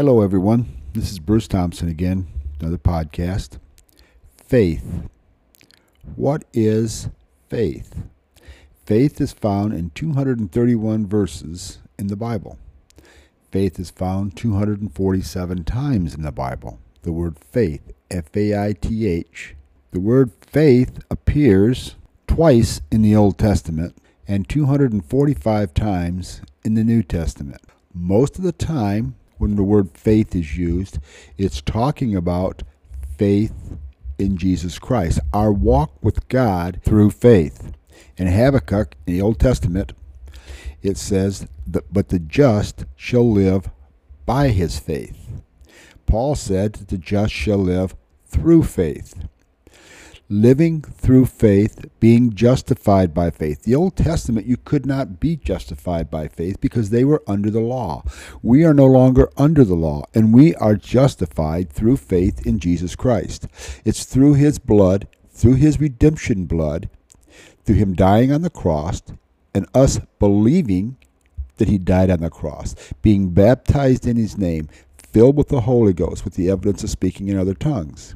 Hello, everyone. This is Bruce Thompson again, another podcast. Faith. What is faith? Faith is found in 231 verses in the Bible. Faith is found 247 times in the Bible. The word faith, F A I T H. The word faith appears twice in the Old Testament and 245 times in the New Testament. Most of the time, when the word faith is used, it's talking about faith in Jesus Christ, our walk with God through faith. In Habakkuk, in the Old Testament, it says, But the just shall live by his faith. Paul said that the just shall live through faith living through faith, being justified by faith. The Old Testament, you could not be justified by faith because they were under the law. We are no longer under the law, and we are justified through faith in Jesus Christ. It's through his blood, through his redemption blood, through him dying on the cross, and us believing that he died on the cross, being baptized in his name, filled with the Holy Ghost, with the evidence of speaking in other tongues.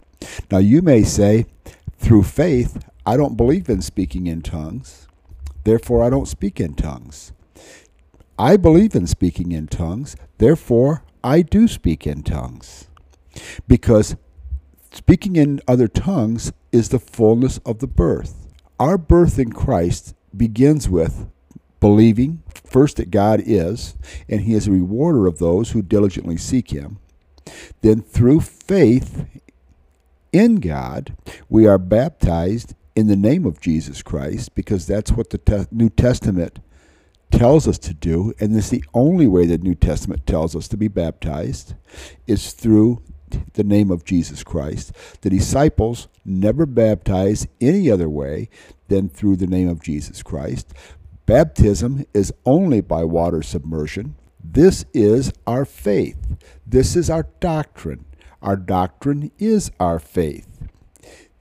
Now, you may say, through faith, I don't believe in speaking in tongues. Therefore, I don't speak in tongues. I believe in speaking in tongues. Therefore, I do speak in tongues. Because speaking in other tongues is the fullness of the birth. Our birth in Christ begins with believing first that God is, and He is a rewarder of those who diligently seek Him. Then, through faith in God, we are baptized in the name of Jesus Christ because that's what the te- New Testament tells us to do, and it's the only way the New Testament tells us to be baptized is through the name of Jesus Christ. The disciples never baptized any other way than through the name of Jesus Christ. Baptism is only by water submersion. This is our faith. This is our doctrine. Our doctrine is our faith.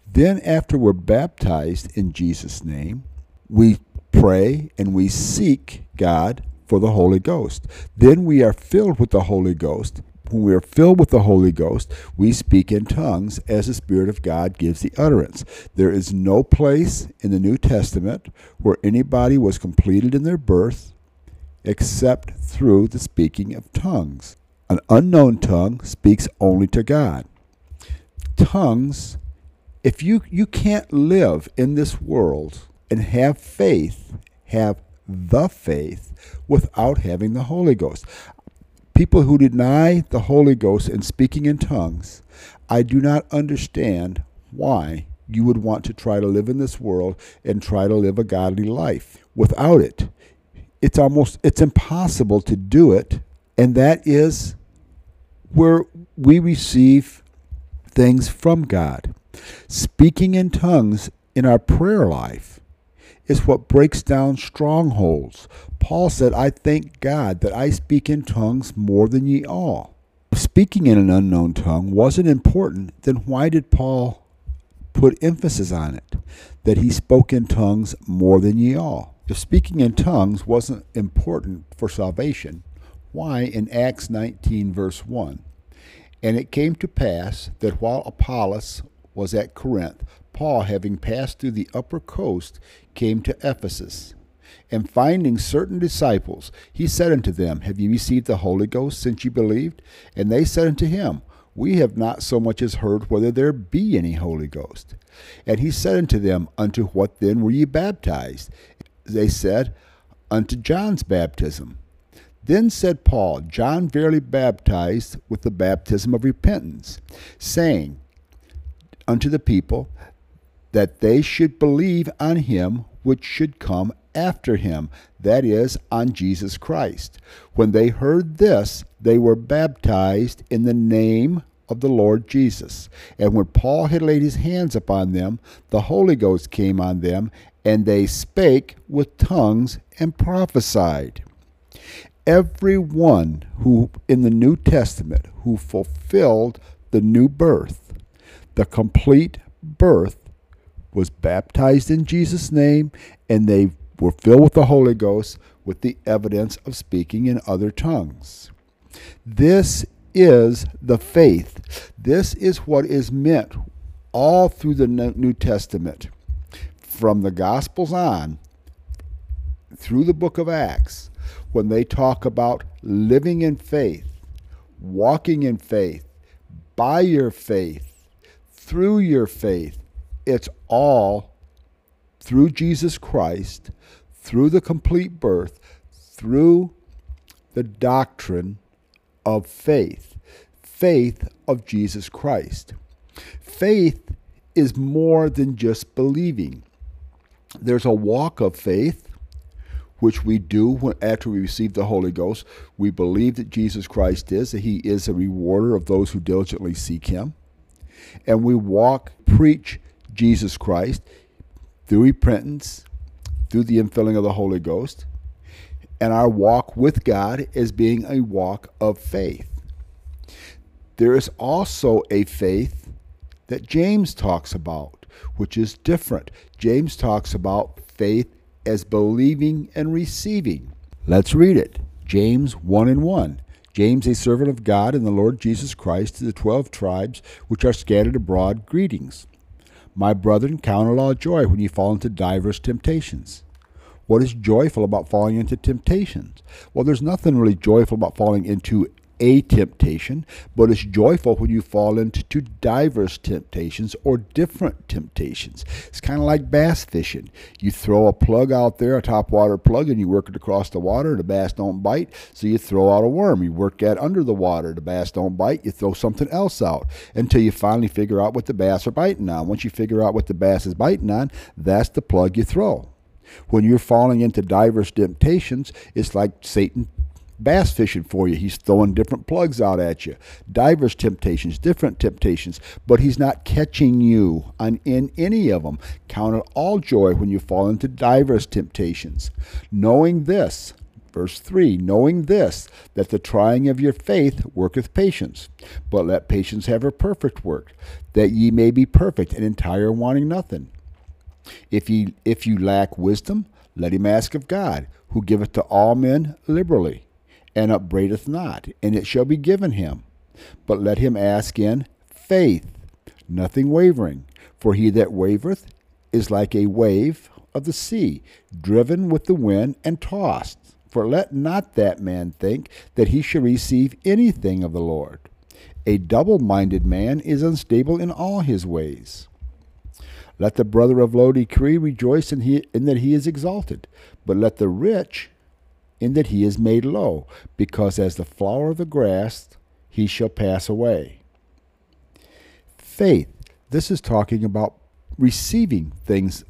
Then, after we're baptized in Jesus' name, we pray and we seek God for the Holy Ghost. Then we are filled with the Holy Ghost. When we are filled with the Holy Ghost, we speak in tongues as the Spirit of God gives the utterance. There is no place in the New Testament where anybody was completed in their birth except through the speaking of tongues. An unknown tongue speaks only to God. Tongues, if you, you can't live in this world and have faith, have the faith, without having the Holy Ghost. People who deny the Holy Ghost and speaking in tongues, I do not understand why you would want to try to live in this world and try to live a godly life without it. It's almost it's impossible to do it and that is where we receive things from God. Speaking in tongues in our prayer life is what breaks down strongholds. Paul said, I thank God that I speak in tongues more than ye all. If speaking in an unknown tongue wasn't important, then why did Paul put emphasis on it? That he spoke in tongues more than ye all. If speaking in tongues wasn't important for salvation, why in Acts 19, verse 1. And it came to pass that while Apollos was at Corinth, Paul, having passed through the upper coast, came to Ephesus. And finding certain disciples, he said unto them, Have ye received the Holy Ghost since ye believed? And they said unto him, We have not so much as heard whether there be any Holy Ghost. And he said unto them, Unto what then were ye baptized? They said, Unto John's baptism. Then said Paul, John verily baptized with the baptism of repentance, saying unto the people that they should believe on him which should come after him, that is, on Jesus Christ. When they heard this, they were baptized in the name of the Lord Jesus. And when Paul had laid his hands upon them, the Holy Ghost came on them, and they spake with tongues and prophesied everyone who in the New Testament who fulfilled the new birth, the complete birth, was baptized in Jesus' name and they were filled with the Holy Ghost with the evidence of speaking in other tongues. This is the faith. This is what is meant all through the New Testament, from the Gospels on, through the book of Acts, when they talk about living in faith, walking in faith, by your faith, through your faith. It's all through Jesus Christ, through the complete birth, through the doctrine of faith, faith of Jesus Christ. Faith is more than just believing. There's a walk of faith, which we do when, after we receive the Holy Ghost. We believe that Jesus Christ is, that He is a rewarder of those who diligently seek Him. And we walk, preach Jesus Christ through repentance, through the infilling of the Holy Ghost. And our walk with God is being a walk of faith. There is also a faith that James talks about, which is different. James talks about faith as believing and receiving. Let's read it. James 1 and 1. James, a servant of God and the Lord Jesus Christ, to the twelve tribes which are scattered abroad, greetings. My brethren, count it all joy when you fall into divers temptations. What is joyful about falling into temptations? Well, there's nothing really joyful about falling into a temptation, but it's joyful when you fall into diverse temptations or different temptations. It's kind of like bass fishing. You throw a plug out there, a top water plug, and you work it across the water. The bass don't bite, so you throw out a worm. You work that under the water. The bass don't bite. You throw something else out until you finally figure out what the bass are biting on. Once you figure out what the bass is biting on, that's the plug you throw. When you're falling into diverse temptations, it's like Satan bass fishing for you. He's throwing different plugs out at you, divers temptations, different temptations, but he's not catching you on in any of them. Count it all joy when you fall into divers temptations, knowing this. Verse 3 Knowing this, that the trying of your faith worketh patience. But let patience have her perfect work, that ye may be perfect and entire, wanting nothing. If ye if you lack wisdom, let him ask of God, who giveth to all men liberally, and upbraideth not, and it shall be given him. But let him ask in faith, nothing wavering. For he that wavereth is like a wave of the sea, driven with the wind and tossed. For let not that man think that he shall receive anything of the Lord. A double minded man is unstable in all his ways. Let the brother of low decree rejoice in, he, in that he is exalted, but let the rich in that he is made low, because as the flower of the grass he shall pass away. Faith. This is talking about receiving things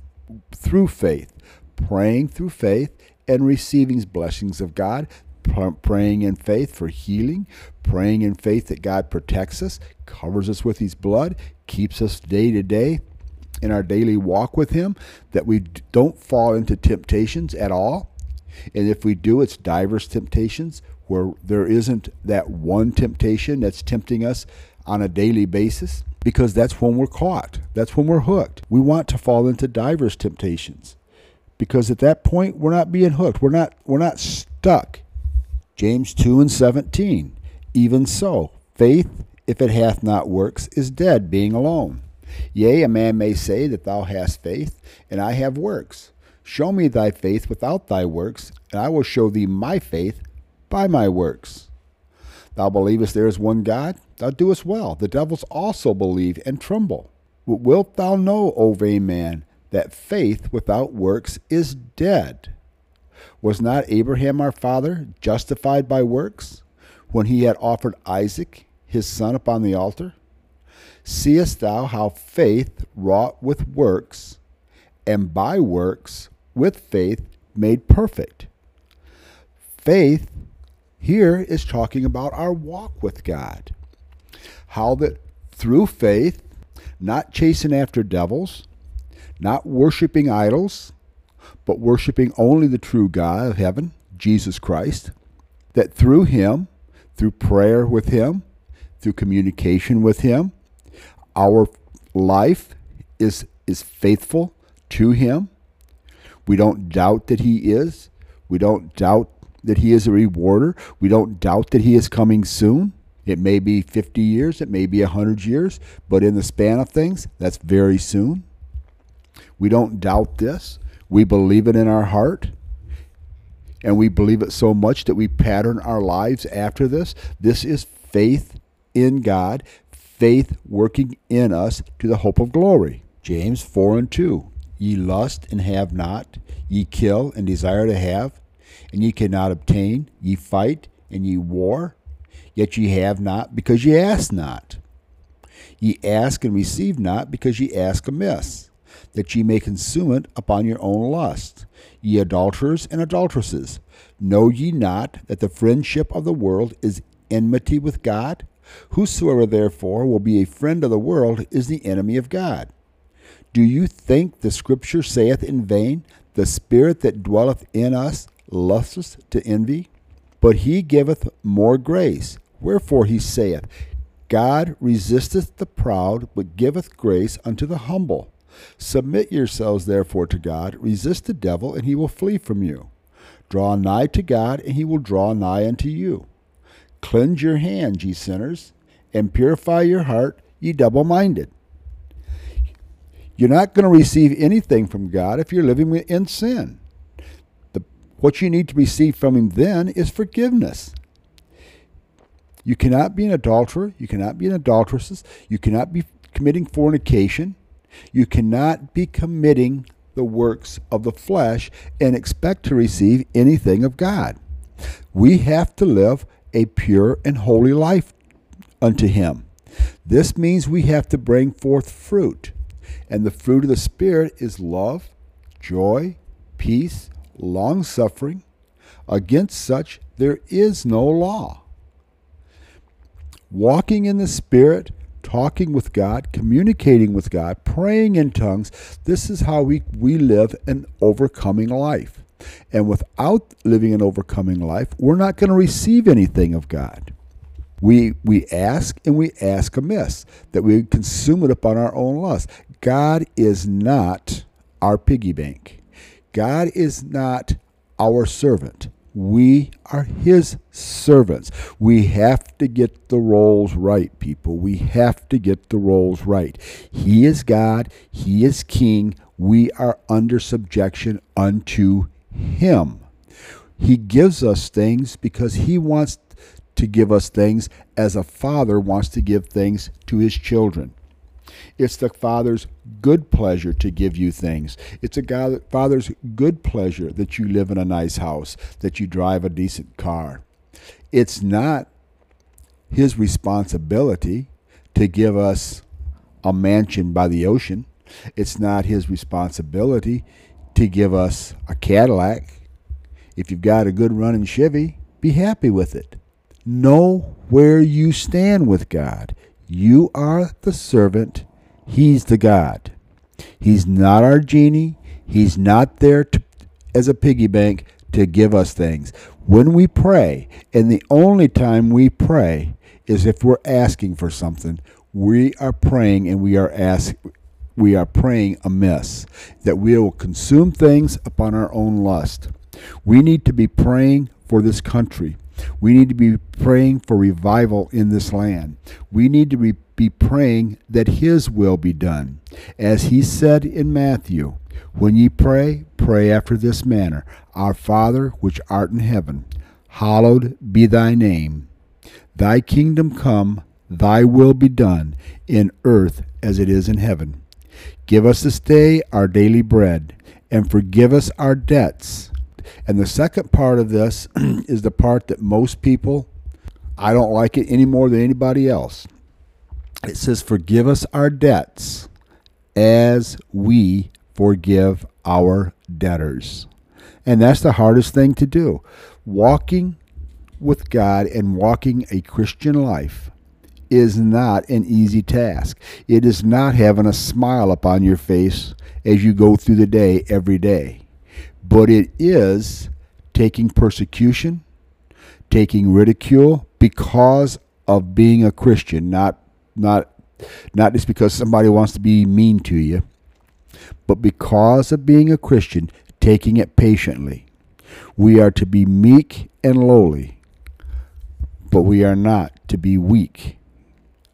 through faith, praying through faith, and receiving blessings of God, praying in faith for healing, praying in faith that God protects us, covers us with His blood, keeps us day to day in our daily walk with Him, that we don't fall into temptations at all, and if we do, it's diverse temptations where there isn't that one temptation that's tempting us on a daily basis because that's when we're caught. That's when we're hooked. We want to fall into diverse temptations because at that point we're not being hooked. We're not we're not stuck. James 2 and 17. Even so, faith if it hath not works is dead being alone. Yea, a man may say that thou hast faith and I have works. Show me thy faith without thy works, and I will show thee my faith by my works. Thou believest there is one God? Thou doest well. The devils also believe and tremble. Wilt thou know, O vain man, that faith without works is dead? Was not Abraham our father justified by works when he had offered Isaac his son upon the altar? Seest thou how faith wrought with works, and by works with faith made perfect. Faith here is talking about our walk with God. How that through faith, not chasing after devils, not worshiping idols, but worshiping only the true God of heaven, Jesus Christ, that through Him, through prayer with Him, through communication with Him, our life is, is faithful to Him we don't doubt that He is. We don't doubt that He is a rewarder. We don't doubt that He is coming soon. It may be 50 years, it may be 100 years, but in the span of things, that's very soon. We don't doubt this. We believe it in our heart. And we believe it so much that we pattern our lives after this. This is faith in God, faith working in us to the hope of glory. James 4 and 2. Ye lust and have not, ye kill and desire to have, and ye cannot obtain, ye fight and ye war, yet ye have not because ye ask not. Ye ask and receive not because ye ask amiss, that ye may consume it upon your own lust. Ye adulterers and adulteresses, know ye not that the friendship of the world is enmity with God? Whosoever therefore will be a friend of the world is the enemy of God. Do you think the Scripture saith in vain, The Spirit that dwelleth in us lusteth to envy? But he giveth more grace. Wherefore he saith, God resisteth the proud, but giveth grace unto the humble. Submit yourselves therefore to God, resist the devil, and he will flee from you. Draw nigh to God, and he will draw nigh unto you. Cleanse your hands, ye sinners, and purify your heart, ye double minded. You're not going to receive anything from God if you're living in sin. The, what you need to receive from Him then is forgiveness. You cannot be an adulterer. You cannot be an adulteress. You cannot be committing fornication. You cannot be committing the works of the flesh and expect to receive anything of God. We have to live a pure and holy life unto Him. This means we have to bring forth fruit. And the fruit of the Spirit is love, joy, peace, long suffering. Against such there is no law. Walking in the Spirit, talking with God, communicating with God, praying in tongues, this is how we, we live an overcoming life. And without living an overcoming life, we're not going to receive anything of God. We, we ask and we ask amiss, that we consume it upon our own lust. God is not our piggy bank. God is not our servant. We are his servants. We have to get the roles right, people. We have to get the roles right. He is God, he is king. We are under subjection unto him. He gives us things because he wants to give us things as a father wants to give things to his children. It's the Father's good pleasure to give you things. It's a Father's good pleasure that you live in a nice house, that you drive a decent car. It's not His responsibility to give us a mansion by the ocean. It's not His responsibility to give us a Cadillac. If you've got a good running Chevy, be happy with it. Know where you stand with God. You are the servant He's the God. He's not our genie. He's not there to, as a piggy bank to give us things. When we pray, and the only time we pray is if we're asking for something, we are praying and we are ask, we are praying amiss that we will consume things upon our own lust. We need to be praying for this country. We need to be praying for revival in this land. We need to be, be praying that His will be done. As He said in Matthew, When ye pray, pray after this manner Our Father, which art in heaven, hallowed be thy name. Thy kingdom come, thy will be done, in earth as it is in heaven. Give us this day our daily bread, and forgive us our debts and the second part of this is the part that most people, I don't like it any more than anybody else. It says, Forgive us our debts as we forgive our debtors. And that's the hardest thing to do. Walking with God and walking a Christian life is not an easy task. It is not having a smile upon your face as you go through the day every day but it is taking persecution, taking ridicule because of being a Christian, not not not just because somebody wants to be mean to you, but because of being a Christian, taking it patiently. We are to be meek and lowly. but we are not to be weak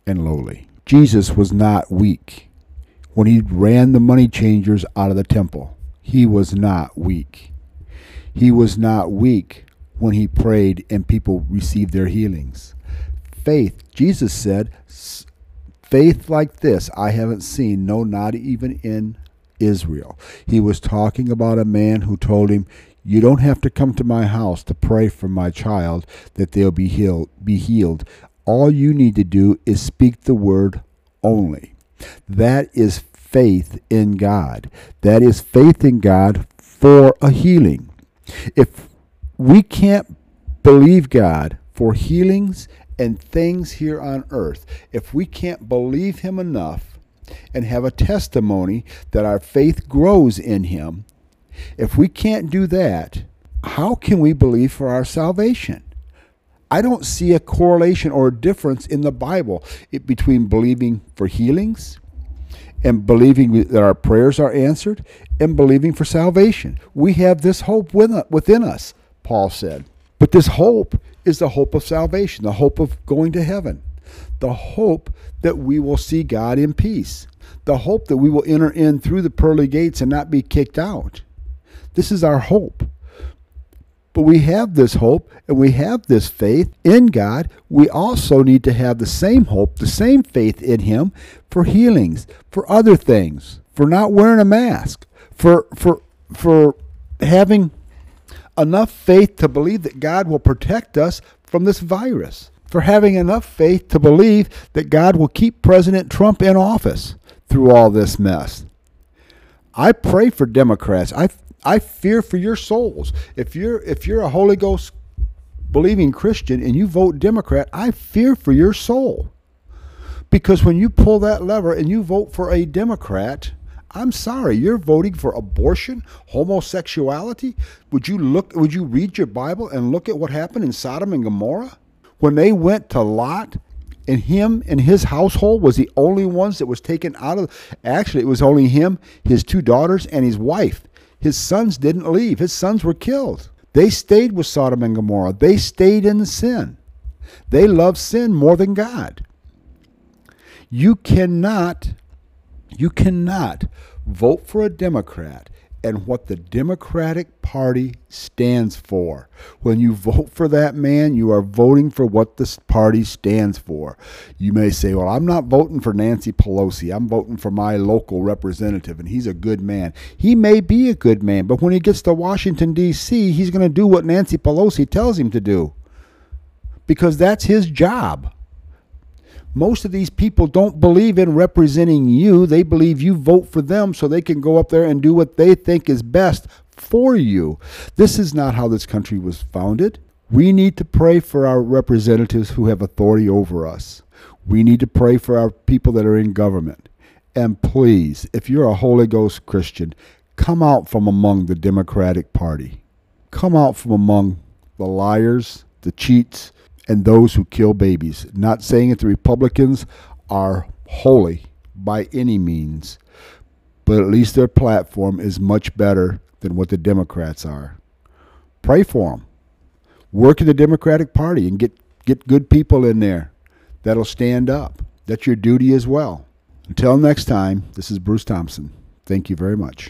and lowly. Jesus was not weak. When he ran the money changers out of the temple, he was not weak. He was not weak when he prayed and people received their healings. Faith, Jesus said, faith like this I haven't seen, no, not even in Israel. He was talking about a man who told him, You don't have to come to my house to pray for my child that they'll be healed be healed. All you need to do is speak the word only. That is faith in God. That is faith in God for a healing. If we can't believe God for healings and things here on earth, if we can't believe Him enough and have a testimony that our faith grows in Him, if we can't do that, how can we believe for our salvation? I don't see a correlation or a difference in the Bible eh, between believing for healings and believing that our prayers are answered and believing for salvation. We have this hope within us. Paul said. But this hope is the hope of salvation, the hope of going to heaven, the hope that we will see God in peace, the hope that we will enter in through the pearly gates and not be kicked out. This is our hope. But we have this hope and we have this faith in God. We also need to have the same hope, the same faith in Him for healings, for other things, for not wearing a mask, for for for having enough faith to believe that God will protect us from this virus, for having enough faith to believe that God will keep President Trump in office through all this mess. I pray for Democrats. I I fear for your souls. If you're if you're a Holy Ghost believing Christian and you vote Democrat, I fear for your soul. Because when you pull that lever and you vote for a Democrat, I'm sorry, you're voting for abortion, homosexuality? Would you look would you read your Bible and look at what happened in Sodom and Gomorrah? When they went to Lot and him and his household was the only ones that was taken out of actually it was only him, his two daughters and his wife. His sons didn't leave. His sons were killed. They stayed with Sodom and Gomorrah. They stayed in sin. They loved sin more than God. You cannot you cannot vote for a Democrat and what the Democratic Party stands for. When you vote for that man, you are voting for what this party stands for. You may say, Well, I'm not voting for Nancy Pelosi. I'm voting for my local representative, and he's a good man. He may be a good man, but when he gets to Washington, D.C., he's going to do what Nancy Pelosi tells him to do because that's his job. Most of these people don't believe in representing you. They believe you vote for them so they can go up there and do what they think is best for you. This is not how this country was founded. We need to pray for our representatives who have authority over us. We need to pray for our people that are in government. And please, if you're a Holy Ghost Christian, come out from among the Democratic Party. Come out from among the liars, the cheats, and those who kill babies. Not saying that the Republicans are holy by any means, but at least their platform is much better than what the Democrats are. Pray for them. Work in the Democratic Party and get, get good people in there that'll stand up. That's your duty as well. Until next time, this is Bruce Thompson. Thank you very much.